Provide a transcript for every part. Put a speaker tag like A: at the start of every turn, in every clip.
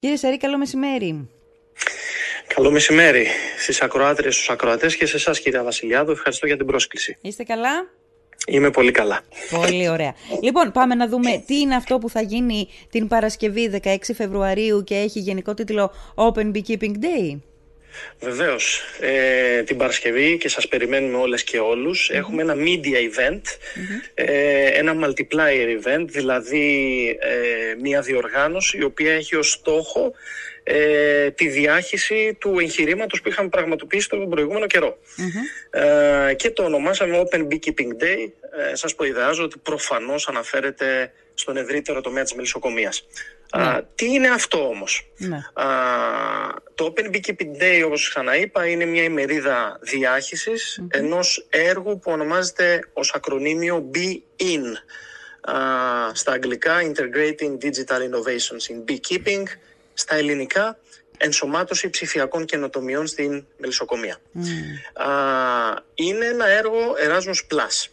A: Κύριε Σαρή, καλό μεσημέρι.
B: Καλό μεσημέρι στις ακροάτριες, στους ακροατές και σε εσάς κύριε Βασιλιάδου. Ευχαριστώ για την πρόσκληση.
A: Είστε καλά;
B: Είμαι πολύ καλά.
A: Πολύ ωραία. Λοιπόν, πάμε να δούμε τι είναι αυτό που θα γίνει την Παρασκευή 16 Φεβρουαρίου και έχει γενικό τίτλο Open Beekeeping Day.
B: Βεβαίως. Ε, την Παρασκευή και σας περιμένουμε όλες και ολους Έχουμε ένα media event, ε, ένα multiplier event, δηλαδή ε, μια διοργάνωση η οποία έχει ως στόχο ε, τη διάχυση του εγχειρήματος που είχαμε πραγματοποιήσει τον προηγούμενο Ε, και το ονομάσαμε Open Beekeeping Day. Ε, σας προειδεάζω ότι προφανώς αναφέρεται στον ευρύτερο τομέα της μελισσοκομείας. Α, τι είναι αυτό όμως;
A: Ναι.
B: Α, το Open Beekeeping Day, όπως ξαναείπα, είναι μια ημερίδα διάχυσης ενός έργου που ονομάζεται ως ακρονίμιο Be-In. Α, στα αγγλικά Integrating Digital Innovations in Beekeeping στα ελληνικά ενσωμάτωση ψηφιακών καινοτομιών στην μελισσοκομεία. Α, είναι ένα έργο Erasmus Plus.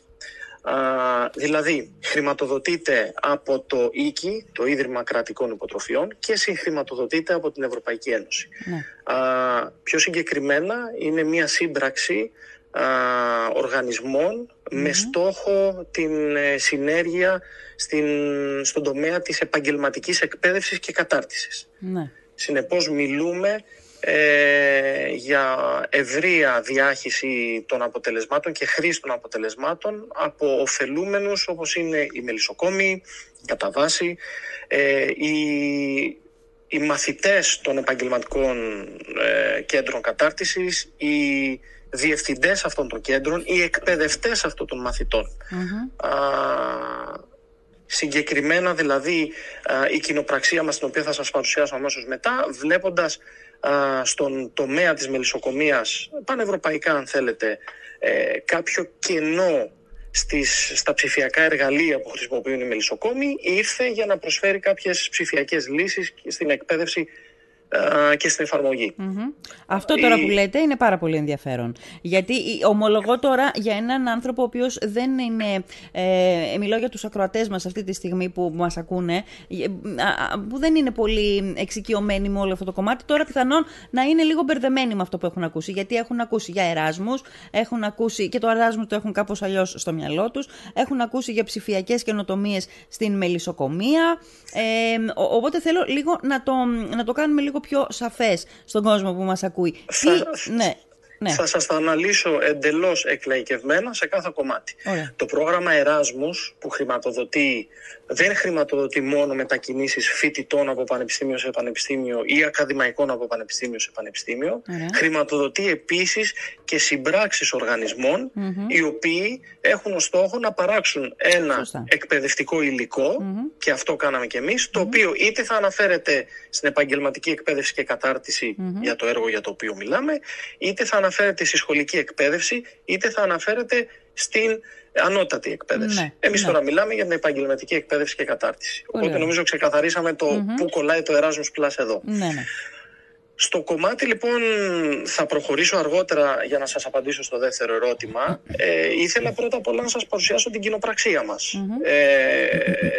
B: Α, δηλαδή, χρηματοδοτείται από το ΙΚΙ, το Ίδρυμα Κρατικών Υποτροφιών, και συγχρηματοδοτείται από την Ευρωπαϊκή Ένωση.
A: Ναι.
B: Α, πιο συγκεκριμένα, είναι μια σύμπραξη α, οργανισμών με στόχο την ε, συνέργεια στην, στον τομέα της επαγγελματικής εκπαίδευσης και κατάρτισης.
A: Ναι.
B: Συνεπώς μιλούμε ε, για ευρεία διάχυση των αποτελεσμάτων και χρήση των αποτελεσμάτων από ωφελούμενους όπως είναι οι μελισσοκόμοι, η καταβάση, ε, οι, οι μαθητές των επαγγελματικών ε, κέντρων κατάρτισης, οι διευθυντές αυτών των κέντρων, οι εκπαιδευτές αυτών των μαθητων Α, συγκεκριμένα δηλαδή α, η κοινοπραξία μας την οποία θα σας παρουσιάσω αμέσως μετά βλέποντας α, στον τομέα της μελισσοκομείας πανευρωπαϊκά αν θέλετε ε, κάποιο κενό στις, στα ψηφιακά εργαλεία που χρησιμοποιούν οι μελισσοκόμοι ήρθε για να προσφέρει κάποιες ψηφιακές λύσεις στην εκπαίδευση α, και στην εφαρμογη
A: Αυτό τώρα που λέτε είναι πάρα πολύ ενδιαφέρον. Γιατί ομολογώ τώρα για έναν άνθρωπο ο οποίος δεν είναι, ε, μιλώ για τους ακροατές μας αυτή τη στιγμή που μας ακούνε, ε, που δεν είναι πολύ εξοικειωμένοι με όλο αυτό το κομμάτι, τώρα πιθανόν να είναι λίγο μπερδεμένοι με αυτό που έχουν ακούσει. Γιατί έχουν ακούσει για Εράσμους, έχουν ακούσει και το Εράσμους το έχουν κάπως αλλιώς στο μυαλό τους, έχουν ακούσει για ψηφιακές καινοτομίες στην μελισσοκομεία, ε, οπότε θέλω λίγο να το, να το κάνουμε λίγο πιο σαφές στον κόσμο που μας ακούει.
B: Θα,
A: Τι... Ναι, ναι.
B: θα σας τα αναλύσω εντελώς εκλαϊκευμένα σε κάθε κομμάτι.
A: Ωραία.
B: Το πρόγραμμα Εράσμους που χρηματοδοτεί, δεν χρηματοδοτεί μόνο μετακινήσεις φοιτητών από πανεπιστήμιο σε πανεπιστήμιο ή ακαδημαϊκών από πανεπιστήμιο σε πανεπιστήμιο,
A: Ωραία.
B: χρηματοδοτεί επίσης και συμπράξεις οργανισμών οι οποίοι έχουν ως στόχο να παράξουν ένα
A: Σωστά.
B: εκπαιδευτικό υλικό και αυτό κάναμε και εμείς, το οποίο είτε θα αναφέρεται στην επαγγελματική εκπαίδευση και κατάρτιση για το έργο για το οποίο μιλάμε, είτε θα αναφέρεται στη σχολική εκπαίδευση, είτε θα αναφέρεται στην ανώτατη εκπαίδευση.
A: Ναι,
B: Εμείς
A: ναι.
B: τώρα μιλάμε για την επαγγελματική εκπαίδευση και κατάρτιση. Οπότε
A: ωραία.
B: νομίζω ξεκαθαρίσαμε το πού κολλάει το Erasmus Plus εδώ.
A: Ναι, ναι.
B: Στο κομμάτι λοιπόν θα προχωρήσω αργότερα για να σας απαντήσω στο δεύτερο ερώτημα. Ε, ήθελα πρώτα απ' όλα να σας παρουσιάσω την κοινοπραξία μας. Ε,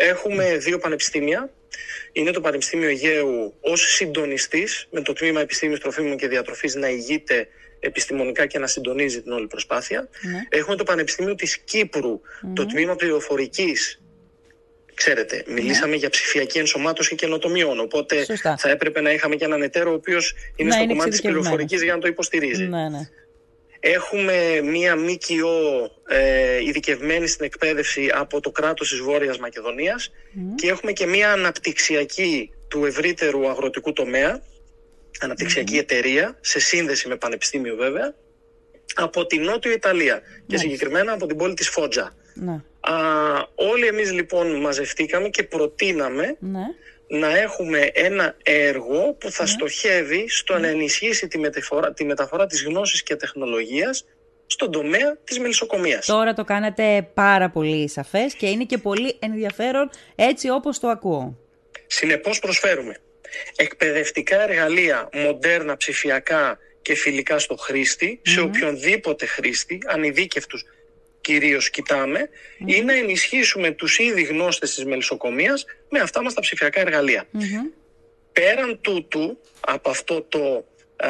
B: έχουμε δύο πανεπιστήμια. Είναι το Πανεπιστήμιο Αιγαίου ως συντονιστής με το Τμήμα Επιστήμης Τροφίμων και Διατροφής να ηγείται επιστημονικά και να συντονίζει την όλη προσπάθεια.
A: Ναι.
B: Έχουμε το Πανεπιστήμιο της κυπρου το Τμήμα Πληροφορικής Ξέρετε, μιλήσαμε για ψηφιακή ενσωμάτωση καινοτομιών. Οπότε
A: Σωστά.
B: θα έπρεπε να είχαμε και έναν εταίρο ο οποίος είναι
A: Να
B: στο
A: είναι
B: κομμάτι της
A: εξειδικευμένος.
B: πληροφορικής για να το υποστηρίζει.
A: ναι, ναι.
B: Έχουμε μία ΜΚΟ ε, ειδικευμένη στην εκπαίδευση από το κράτος της Βόρειας Μακεδονίας και έχουμε και μία αναπτυξιακή του ευρύτερου αγροτικού τομέα, αναπτυξιακή εταιρεία, σε σύνδεση με πανεπιστήμιο βέβαια, από την Νότιο Ιταλία και συγκεκριμένα από την πόλη της Φότζα.
A: ναι.
B: Α, όλοι εμείς λοιπόν μαζευτήκαμε και προτείναμε
A: ναι.
B: να έχουμε ένα έργο που θα στοχεύει στο να ενισχύσει τη μεταφορά, τη μεταφορά της γνώσης και τεχνολογίας στον τομέα της μελισσοκομείας.
A: Τώρα το κάνατε πάρα πολύ σαφές και είναι και πολύ ενδιαφέρον έτσι όπως το ακούω.
B: Συνεπώς προσφέρουμε εκπαιδευτικά εργαλεία, μοντέρνα, ψηφιακά και φιλικά στο χρήστη, σε οποιονδήποτε χρήστη, ανειδίκευτους κυρίως κοιτάμε, ή να ενισχύσουμε τους ήδη γνώστες της μελισσοκομείας με αυτά μας τα ψηφιακά εργαλεία. πέραν τούτου, από αυτό το α,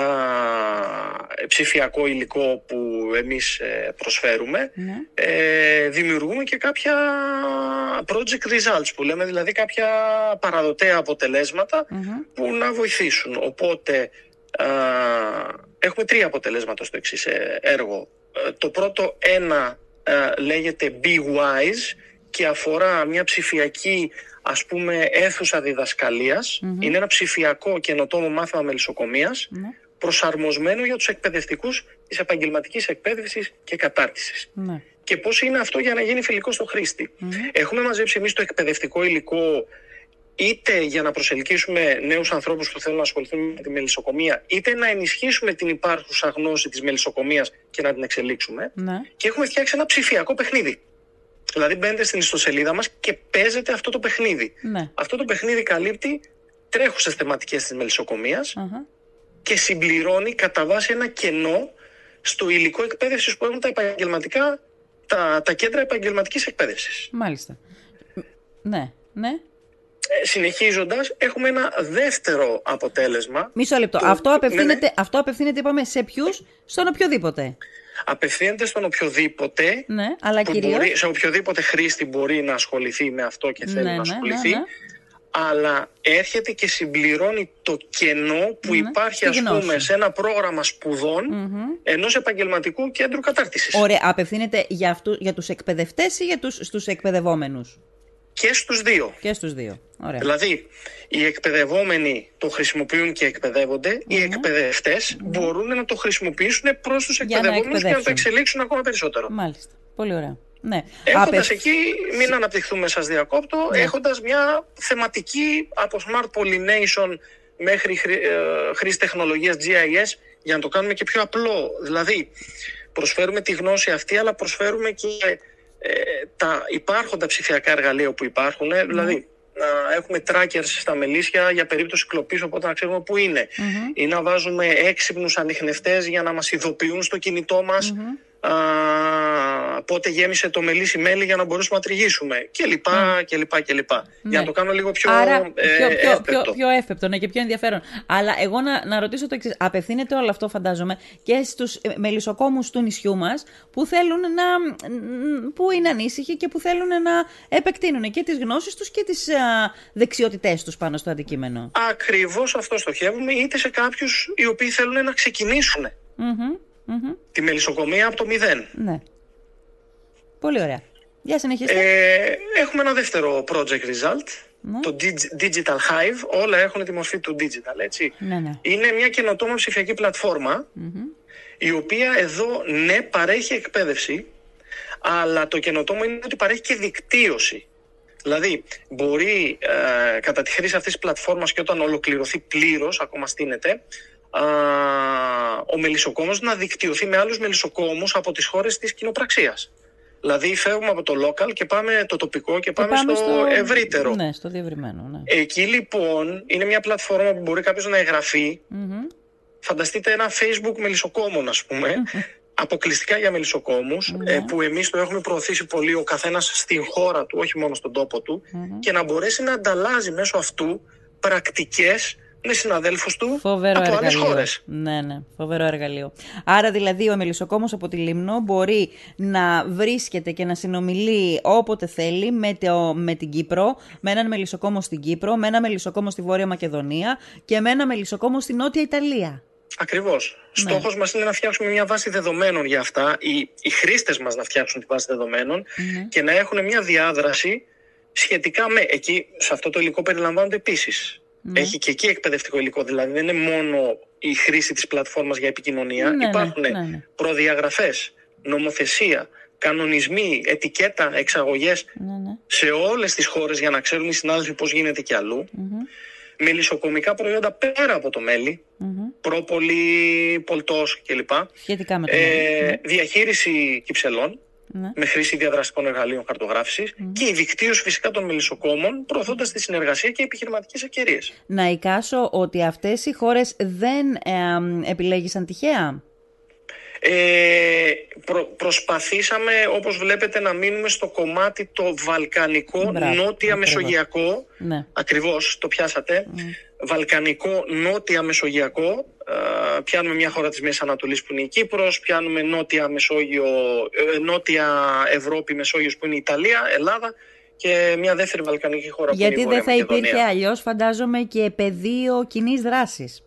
B: ψηφιακό υλικό που εμείς ε, προσφέρουμε,
A: Ναι.
B: ε, δημιουργούμε και κάποια project results που λέμε, δηλαδή κάποια παραδοτέα αποτελέσματα
A: Μμμ.
B: που να βοηθήσουν. Οπότε α, έχουμε τρία αποτελέσματα στο εξής ε, έργο. Ε, Το πρώτο ένα ε, λέγεται Be Wise και αφορά μια ψηφιακή ας πούμε αίθουσα διδασκαλίας. Είναι ένα ψηφιακό καινοτόμο μάθημα μελισσοκομείας
A: Ναι.
B: προσαρμοσμένο για τους εκπαιδευτικούς της επαγγελματικής εκπαίδευσης και κατάρτισης.
A: Ναι.
B: Και πώς είναι αυτό για να γίνει φιλικό στο χρήστη. Έχουμε μαζέψει εμείς το εκπαιδευτικό υλικό είτε για να προσελκύσουμε νέους ανθρώπους που θέλουν να ασχοληθούν με τη μελισσοκομεία, είτε να ενισχύσουμε την υπάρχουσα γνώση της μελισσοκομείας και να την εξελίξουμε.
A: Ναι.
B: Και έχουμε φτιάξει ένα ψηφιακό παιχνίδι. Δηλαδή μπαίνετε στην ιστοσελίδα μας και παίζετε αυτό το παιχνίδι.
A: Ναι.
B: Αυτό το παιχνίδι καλύπτει τρέχουσες θεματικές της μελισσοκομείας
A: Αχα.
B: και συμπληρώνει κατά βάση ένα κενό στο υλικό εκπαίδευσης που έχουν τα επαγγελματικά, τα, τα κέντρα επαγγελματικής εκπαίδευσης.
A: Μάλιστα. Ναι. Ναι.
B: Ε, συνεχίζοντας, έχουμε ένα δεύτερο αποτέλεσμα.
A: Μισό λεπτό.
B: Το-
A: Αυτό,
B: ναι,
A: απευθύνεται,
B: ναι.
A: αυτό απευθύνεται, είπαμε, σε ποιους, στον οποιοδήποτε.
B: Απευθύνεται στον οποιοδήποτε,
A: Ναι, αλλά
B: που
A: κυρίω.
B: μπορεί, σε οποιοδήποτε χρήστη μπορεί να ασχοληθεί με αυτό και θέλει
A: Ναι,
B: να
A: ναι,
B: ασχοληθεί.
A: ναι, ναι.
B: Αλλά έρχεται και συμπληρώνει το κενό που
A: Ναι,
B: υπάρχει
A: τη
B: ας
A: γνώση.
B: πούμε σε ένα πρόγραμμα σπουδών ενός επαγγελματικού κέντρου κατάρτισης.
A: Ωραία, απευθύνεται για, αυτού, για τους εκπαιδευτές ή για τους, στους εκπαιδευόμενους;
B: Και στους δύο.
A: Και στους δύο. Ωραία.
B: Δηλαδή, οι εκπαιδευόμενοι το χρησιμοποιούν και εκπαιδεύονται, οι εκπαιδευτές μπορούν να το χρησιμοποιήσουν προς τους
A: να
B: εκπαιδευόμενους και να το
A: εκπαιδεύσουν.
B: εξελίξουν ακόμα περισσότερο.
A: Μάλιστα. Πολύ ωραία. Ναι.
B: Έχοντας
A: Απευθ-
B: εκεί, μην αναπτυχθούμε σας διακόπτω, έχοντας μια θεματική από smart pollination μέχρι χρή- ε, χρήση τεχνολογίας GIS για να το κάνουμε και πιο απλό. Δηλαδή, προσφέρουμε τη γνώση αυτή, αλλά προσφέρουμε και ε, τα υπάρχοντα ψηφιακά εργαλεία που υπάρχουν. ε, Δηλαδή, να έχουμε trackers στα μελίσια για περίπτωση κλοπής, οπότε να ξέρουμε πού είναι. Ή να βάζουμε έξυπνους ανιχνευτές για να μας ειδοποιούν στο κινητό μας α, πότε γέμισε το μελίσι μέλι για να μπορέσουμε να τριγίσουμε και λοιπά και λοιπά και λοιπά. Για να το κάνω λίγο πιο,
A: Άρα,
B: ε,
A: πιο, πιο,
B: εύπεπτο.
A: πιο, πιο εύπεπτο ναι, και πιο ενδιαφέρον. Αλλά εγώ να, να ρωτήσω το εξής. Απευθύνεται όλο αυτό, φαντάζομαι, και στους μελισσοκόμους του νησιού μας που θέλουν να. που είναι ανήσυχοι και που θέλουν να επεκτείνουν και τις γνώσεις τους και τις δεξιότητές τους πάνω στο αντικείμενο.
B: Ακριβώς αυτό στοχεύουμε είτε σε κάποιους οι οποίοι θέλουν να ξεκινήσουν
A: Μμμ, μμμ.
B: τη μελισσοκομεία από το μηδέν.
A: Ναι. Πολύ ωραία. Για συνεχίστε.
B: Ε, έχουμε ένα δεύτερο project result,
A: Ναι.
B: το Dig- Digital Hive. Όλα έχουν τη μορφή του digital, έτσι.
A: Ναι, ναι.
B: Είναι μια καινοτόμα ψηφιακή πλατφόρμα, η οποία εδώ ναι παρέχει εκπαίδευση, αλλά το καινοτόμο είναι ότι παρέχει και δικτύωση. Δηλαδή, μπορεί ε, κατά τη χρήση αυτής της πλατφόρμας και όταν ολοκληρωθεί πλήρως, ακόμα στείνεται, α, ο μελισσοκόμος να δικτυωθεί με άλλους μελισσοκόμους από τις χώρες της κοινοπραξίας. Δηλαδή, φεύγουμε από το local και πάμε το τοπικό και πάμε, στο, ευρύτερο.
A: Ναι, στο διευρυμένο. Ναι.
B: Εκεί λοιπόν είναι μια πλατφόρμα που μπορεί κάποιος να εγγραφεί. Φανταστείτε ένα facebook μελισσοκόμων ας πούμε, αποκλειστικά για μελισσοκόμους, ε, που εμείς το έχουμε προωθήσει πολύ ο καθένας στην χώρα του, όχι μόνο στον τόπο του, και να μπορέσει να ανταλλάζει μέσω αυτού πρακτικές με συναδέλφους του
A: Φοβερό
B: από άλλες
A: εργαλείο.
B: χώρες.
A: Ναι, ναι, φοβερό εργαλείο. Άρα δηλαδή ο μελισσοκόμος από τη Λίμνο μπορεί να βρίσκεται και να συνομιλεί όποτε θέλει με, το, με την Κύπρο, με έναν μελισσοκόμο στην Κύπρο, με ένα μελισσοκόμο στη Βόρεια Μακεδονία και με ένα μελισσοκόμο στη Νότια Ιταλία.
B: Ακριβώς.
A: Ναι.
B: Στόχος μας είναι να φτιάξουμε μια βάση δεδομένων για αυτά, οι, οι χρήστες μας να φτιάξουν τη βάση δεδομένων
A: Ναι.
B: και να έχουν μια διάδραση σχετικά με, εκεί σε αυτό το υλικό περιλαμβάνονται επίσης.
A: Ναι.
B: Έχει και εκεί εκπαιδευτικό υλικό, δηλαδή δεν είναι μόνο η χρήση της πλατφόρμας για επικοινωνία,
A: Ναι, ναι,
B: υπάρχουν
A: ναι, ναι.
B: προδιαγραφές, νομοθεσία, κανονισμοί, ετικέτα, εξαγωγές
A: Ναι, ναι.
B: σε όλες τις χώρες για να ξέρουν οι συνάδελφοι πώς γίνεται και αλλού. Μελισσοκομικά προϊόντα πέρα από το μέλι, πρόπολη, πολτός κλπ.
A: Σχετικά με το
B: Ε,
A: μέλλον.
B: διαχείριση κυψελών
A: Ναι.
B: με χρήση διαδραστικών εργαλείων χαρτογράφησης και η δικτύωση φυσικά των μελισσοκόμων προωθώντας τη συνεργασία και επιχειρηματικές ευκαιρίες.
A: Να εικάσω ότι αυτές οι χώρες δεν ε, επιλέγησαν τυχαία;
B: Ε, προ- προσπαθήσαμε όπως βλέπετε να μείνουμε στο κομμάτι το βαλκανικό,
A: Μπράβο,
B: νότια
A: ακριβώς.
B: μεσογειακό
A: Ναι.
B: ακριβώς το πιάσατε βαλκανικό νότια μεσογειακό. Ε, πιάνουμε μια χώρα της Μέσης Ανατολής που είναι η Κύπρος, πιάνουμε νότια, Μεσόγειο, ε, νότια Ευρώπη, Μεσόγειος που είναι η Ιταλία, Ελλάδα και μια δεύτερη βαλκανική χώρα
A: Γιατί
B: που είναι η
A: δεν θα
B: Βόρεια
A: υπήρχε αλλιώς, φαντάζομαι, και πεδίο κοινής δράσης.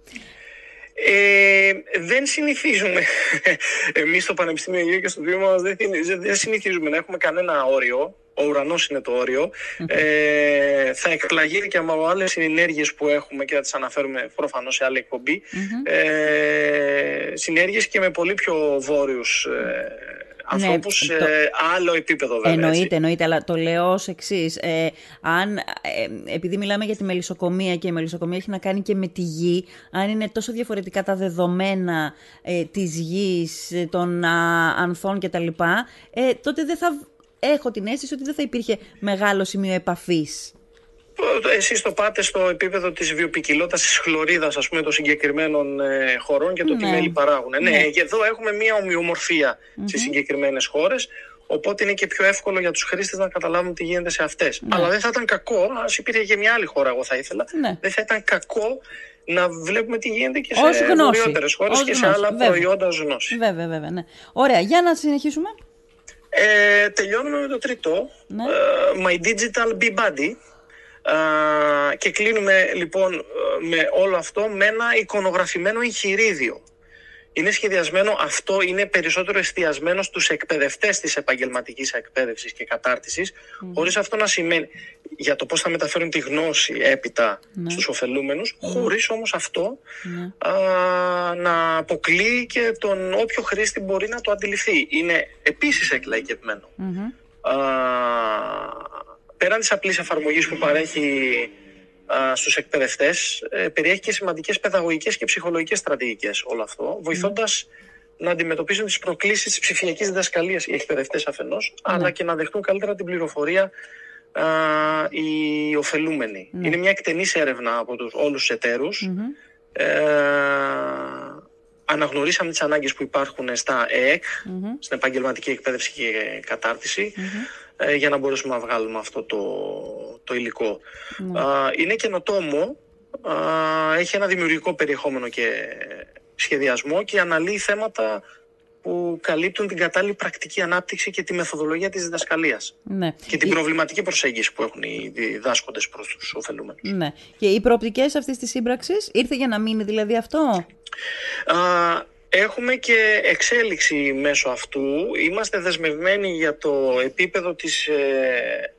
B: Ε, δεν συνηθίζουμε. Εμείς στο Πανεπιστήμιο Αγίου και στο τμήμα μας δεν, δεν συνηθίζουμε να έχουμε κανένα όριο ο ουρανός είναι το όριο. Ε, θα εκπλαγεί και από άλλες συνέργειες που έχουμε και θα τις αναφέρουμε προφανώς σε άλλη εκπομπή. Ε, συνέργειες και με πολύ πιο βόρειους ε, ανθρώπους σε άλλο επίπεδο βέβαια.
A: Εννοείται,
B: έτσι.
A: εννοείται, αλλά το λέω ως εξής. Ε, αν, ε, επειδή μιλάμε για τη μελισσοκομεία και η μελισσοκομεία έχει να κάνει και με τη γη, αν είναι τόσο διαφορετικά τα δεδομένα ε, της γης, ε, των α, ανθών κτλ., ε, τότε δεν θα έχω την αίσθηση ότι δεν θα υπήρχε μεγάλο σημείο επαφής.
B: Εσείς το πάτε στο επίπεδο της βιοπικιλότητας της χλωρίδας ας πούμε των συγκεκριμένων ε, χωρών και το τι
A: Ναι.
B: μέλη παράγουν. Ναι,
A: Ναι.
B: και εδώ έχουμε μια ομοιομορφία στις συγκεκριμένες χώρες Οπότε είναι και πιο εύκολο για τους χρήστες να καταλάβουν τι γίνεται σε αυτές. Αλλά δεν θα ήταν κακό, ας υπήρχε και μια άλλη χώρα εγώ θα ήθελα,
A: Ναι.
B: δεν θα ήταν κακό να βλέπουμε τι γίνεται και
A: Ως
B: σε
A: γνώση.
B: βορειότερες χώρες
A: Ως
B: και σε
A: γνώση,
B: άλλα
A: βέβαια.
B: προϊόντα ως γνώση.
A: Βέβαια, βέβαια, ναι. Ωραία, για να συνεχίσουμε.
B: Ε, τελειώνουμε με το τρίτο,
A: Ναι.
B: ε, My Digital Bee Buddy. Ε, και κλείνουμε λοιπόν ε, με όλο αυτό με ένα εικονογραφημένο εγχειρίδιο. Είναι σχεδιασμένο, αυτό είναι περισσότερο εστιασμένο στους εκπαιδευτές της επαγγελματικής εκπαίδευσης και κατάρτισης, χωρίς αυτό να σημαίνει για το πώς θα μεταφέρουν τη γνώση έπειτα στους ωφελούμενους, χωρίς όμως αυτό α, να αποκλείει και τον όποιο χρήστη μπορεί να το αντιληφθεί. Είναι επίσης εκλαϊκευμένο. Α, πέραν της απλής εφαρμογής που παρέχει α, στους εκπαιδευτές, ε, περιέχει και σημαντικές παιδαγωγικές και ψυχολογικές στρατηγικές όλο αυτό, βοηθώντας να αντιμετωπίσουν τις προκλήσεις της ψηφιακής διδασκαλίας οι εκπαιδευτές αφενός, αλλά και να δεχτούν καλύτερα την πληροφορία α, οι ωφελούμενοι. Είναι μια εκτενής έρευνα από τους, όλους τους εταιρους Ε, αναγνωρίσαμε τις ανάγκες που υπάρχουν στα ΕΕΚ, στην επαγγελματική εκπαίδευση και κατάρτιση, ε, για να μπορέσουμε να βγάλουμε αυτό το, το υλικό. Α, είναι καινοτόμο, α, έχει ένα δημιουργικό περιεχόμενο και σχεδιασμό και αναλύει θέματα που καλύπτουν την κατάλληλη πρακτική ανάπτυξη και τη μεθοδολογία της διδασκαλίας
A: Ναι.
B: και την προβληματική προσέγγιση που έχουν οι διδάσκοντες προς τους ωφελούμενους.
A: Ναι. Και οι προοπτικές αυτής της σύμπραξης ήρθε για να μείνει δηλαδή αυτό;
B: Α, έχουμε και εξέλιξη μέσω αυτού. Είμαστε δεσμευμένοι για το επίπεδο της ε,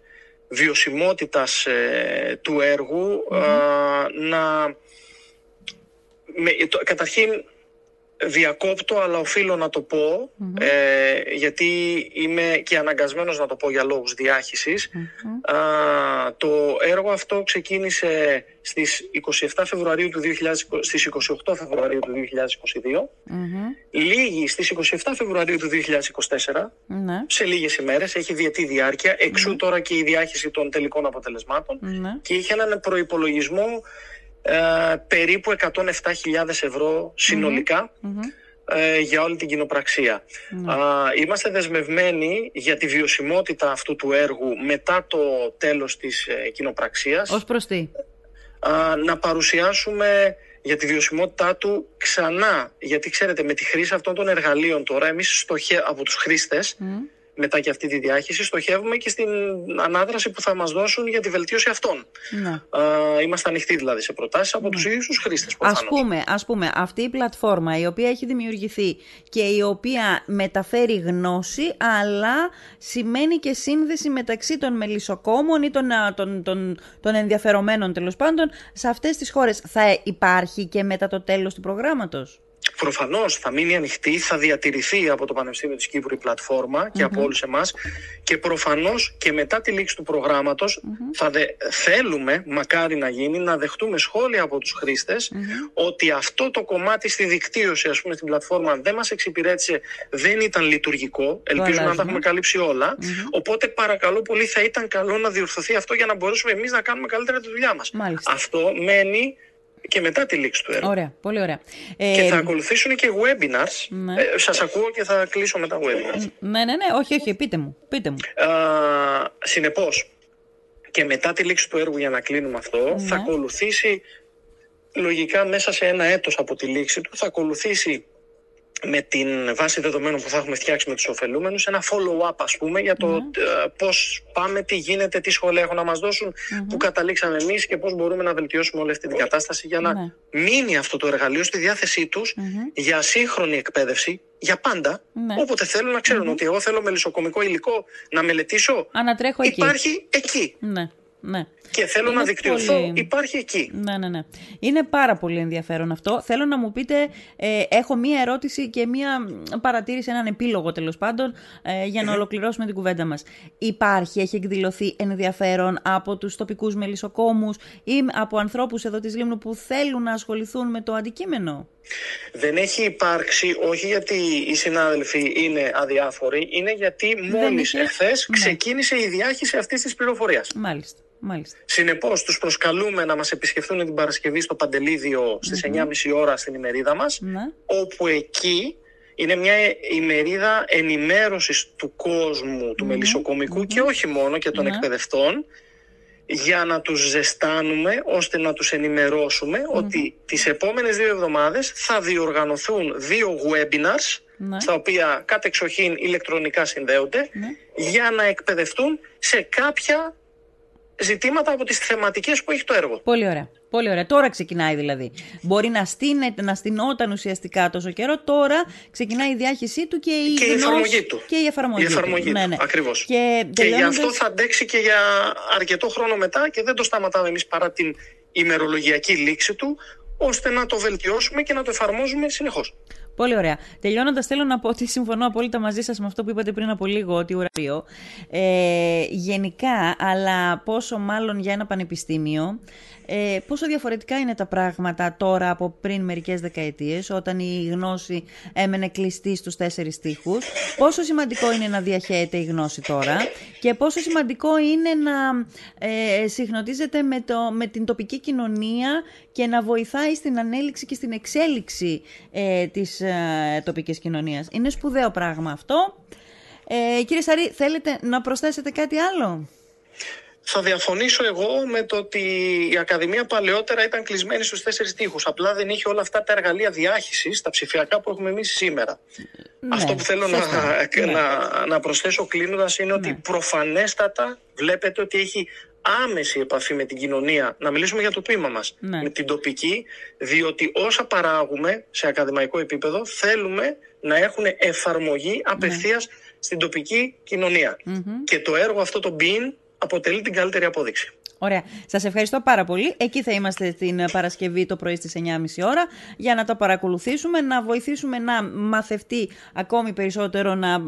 B: βιωσιμότητας ε, του έργου α, να... Με, το, καταρχήν διακόπτω αλλά οφείλω να το πω ε, γιατί είμαι και αναγκασμένος να το πω για λόγους διάχυσης. Α, το έργο αυτό ξεκίνησε στις 27 Φεβρουαρίου του 2020, στις 28 Φεβρουαρίου του 2022 Λίγη στις 27 Φεβρουαρίου του 2024
A: Ναι.
B: σε λίγες ημέρες, έχει διετή διάρκεια, εξού τώρα και η διάχυση των τελικών αποτελεσμάτων.
A: Ναι.
B: και είχε έναν προϋπολογισμό ε, περίπου 107.000 ευρώ συνολικα ε, για όλη την κοινοπραξία. Α, είμαστε δεσμευμένοι για τη βιωσιμότητα αυτού του έργου μετά το τέλος της ε, κοινοπραξίας
A: Ως προς τι;
B: α, να παρουσιάσουμε για τη βιωσιμότητά του ξανά. Γιατί ξέρετε, με τη χρήση αυτών των εργαλείων τώρα, εμείς στοχε... από τους χρήστες, μετά και αυτή τη διάχυση, στοχεύουμε και στην ανάδραση που θα μας δώσουν για τη βελτίωση αυτών.
A: Ναι.
B: Α, είμαστε ανοιχτοί δηλαδή σε προτάσεις από τους ίδιους τους χρήστες.
A: Ας
B: προφανώς.
A: πούμε, ας πούμε, αυτή η πλατφόρμα η οποία έχει δημιουργηθεί και η οποία μεταφέρει γνώση, αλλά σημαίνει και σύνδεση μεταξύ των μελισσοκόμων ή των, α, των, των, των ενδιαφερομένων τέλος πάντων σε αυτές τις χώρες. Θα υπάρχει και μετά το τέλος του προγράμματος;
B: Προφανώς θα μείνει ανοιχτή, θα διατηρηθεί από το Πανεπιστήμιο της Κύπρου η πλατφόρμα και από όλους εμάς. Και προφανώς και μετά τη λήξη του προγραμματο θα δε, θέλουμε, μακάρι να γίνει, να δεχτούμε σχόλια από τους χρηστε ότι αυτό το κομμάτι στη δικτύωση, ας πούμε, στην πλατφόρμα δεν μας εξυπηρέτησε, δεν ήταν λειτουργικό. Ελπίζουμε να τα
A: αλλάζουμε.
B: έχουμε καλύψει όλα. Οπότε παρακαλώ πολύ, θα ήταν καλό να διορθωθεί αυτό για να μπορέσουμε εμείς να κάνουμε καλύτερα τη δουλειά μας.
A: Μάλιστα.
B: Αυτό μένει και μετά τη λήξη του έργου.
A: Ωραία, πολύ ωραία. Ε,
B: Και θα ακολουθήσουν και webinars.
A: Ναι.
B: Ε, σας ακούω και θα κλείσω με τα webinars.
A: Ναι, ναι, ναι, όχι, όχι, πείτε μου, πείτε μου.
B: Α, συνεπώς, και μετά τη λήξη του έργου για να κλείνουμε αυτό,
A: Ναι.
B: θα ακολουθήσει λογικά μέσα σε ένα έτος από τη λήξη του θα ακολουθήσει με την βάση δεδομένων που θα έχουμε φτιάξει με τους ωφελούμενους ένα follow-up ας πούμε για το mm. πώς πάμε, τι γίνεται, τι σχολεία έχουν να μας δώσουν, mm-hmm. που καταλήξαμε εμείς και πώς μπορούμε να βελτιώσουμε όλη αυτή την κατάσταση για να mm μείνει αυτό το εργαλείο στη διάθεσή τους για σύγχρονη εκπαίδευση για πάντα, ναι. όποτε θέλουν να ξέρουν ότι εγώ θέλω μελισσοκομικό υλικό να μελετήσω,
A: Ανατρέχω
B: υπάρχει εκεί. εκεί.
A: Ναι. Ναι.
B: Και θέλω να δικτυωθώ, υπάρχει εκεί.
A: Ναι, ναι, ναι. Είναι πάρα πολύ ενδιαφέρον αυτό. Θέλω να μου πείτε, ε, έχω μία ερώτηση και μία παρατήρηση, έναν επίλογο τέλος πάντων, ε, για να ολοκληρώσουμε την κουβέντα μας. Υπάρχει, έχει εκδηλωθεί ενδιαφέρον από τους τοπικούς μελισσοκόμους ή από ανθρώπους εδώ της Λίμνου που θέλουν να ασχοληθούν με το αντικείμενο;
B: Δεν έχει υπάρξει, όχι γιατί οι συνάδελφοι είναι αδιάφοροι, είναι γιατί μόλις είχε... εχθές ναι. ξεκίνησε η διάχυση αυτής της πληροφορίας.
A: Μάλιστα. Μάλιστα.
B: Συνεπώς τους προσκαλούμε να μας επισκεφθούν την Παρασκευή στο Παντελίδιο στις 9.30 ώρα στην ημερίδα μας, ναι. όπου εκεί είναι μια ημερίδα ενημέρωσης του κόσμου, του μελισσοκομικου και όχι μόνο και των εκπαιδευτών, για να τους ζεστάνουμε ώστε να τους ενημερώσουμε ότι τις επόμενες δύο εβδομάδες θα διοργανωθούν δύο webinars ναι. στα οποία κατεξοχήν ηλεκτρονικά συνδέονται ναι. για να εκπαιδευτούν σε κάποια ζητήματα από τις θεματικές που έχει το έργο.
A: Πολύ ωραία. Πολύ ωραία. Τώρα ξεκινάει δηλαδή. Μπορεί να στείνεται, να στηνόταν ουσιαστικά τόσο καιρό. Τώρα ξεκινάει η διάχυσή του και η,
B: και η εφαρμογή του.
A: Και η εφαρμογή,
B: η εφαρμογή του. Ναι, ναι. Ακριβώς. Και, και γι' αυτό θα αντέξει και για αρκετό χρόνο μετά και δεν το σταματάμε εμείς παρά την ημερολογιακή λήξη του, ώστε να το βελτιώσουμε και να το εφαρμόζουμε συνεχώς.
A: Πολύ ωραία. Τελειώνοντας, θέλω να πω ότι συμφωνώ απόλυτα μαζί σας με αυτό που είπατε πριν από λίγο, ότι ουρανίο. Ε, γενικά, αλλά πόσο μάλλον για ένα πανεπιστήμιο, ε, πόσο διαφορετικά είναι τα πράγματα τώρα από πριν μερικές δεκαετίες, όταν η γνώση έμενε κλειστή στους τέσσερις τείχους. Πόσο σημαντικό είναι να διαχέεται η γνώση τώρα και πόσο σημαντικό είναι να ε, συχνοτίζεται με, το, με την τοπική κοινωνία και να βοηθάει στην ανέλυξη και στην εξέλιξη ε, της ε, τοπικής κοινωνίας. Είναι σπουδαίο πράγμα αυτό. Ε, κύριε Σαρή, θέλετε να προσθέσετε κάτι άλλο;
B: Θα διαφωνήσω εγώ με το ότι η Ακαδημία παλαιότερα ήταν κλεισμένη στους τέσσερις τείχους. Απλά δεν είχε όλα αυτά τα εργαλεία διάχυσης, τα ψηφιακά που έχουμε εμείς σήμερα. Ναι, Αυτό που θέλω να, ναι. να, να προσθέσω κλείνοντας είναι ότι ναι. προφανέστατα βλέπετε ότι έχει άμεση επαφή με την κοινωνία, να μιλήσουμε για το τμήμα μας, ναι. με την τοπική, διότι όσα παράγουμε σε ακαδημαϊκό επίπεδο θέλουμε να έχουν εφαρμογή απευθείας στην τοπική Και το έργο αυτό το BIN αποτελεί την καλύτερη απόδειξη.
A: Ωραία. Σας ευχαριστώ πάρα πολύ. Εκεί θα είμαστε την Παρασκευή το πρωί στις 9.30 ώρα για να το παρακολουθήσουμε, να βοηθήσουμε να μαθευτεί ακόμη περισσότερο, να,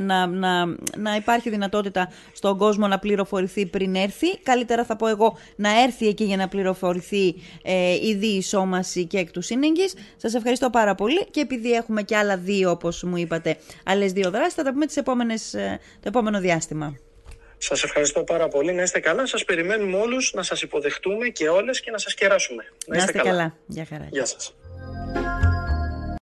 A: να, να, να υπάρχει δυνατότητα στον κόσμο να πληροφορηθεί πριν έρθει. Καλύτερα θα πω εγώ να έρθει εκεί για να πληροφορηθεί ε, η διεισόμαση και εκ του σύνεγγυ. Σας ευχαριστώ πάρα πολύ και επειδή έχουμε και άλλα δύο, όπως μου είπατε, άλλες δύο δράσεις, θα τα πούμε τις επόμενες, ε, το επόμενο διάστημα.
B: Σας ευχαριστώ πάρα πολύ. Να είστε καλά. Σας περιμένουμε όλους να σας υποδεχτούμε και όλες και να σας κεράσουμε.
A: Να είστε, καλά. καλά. Γεια χαρά.
B: Γεια σας.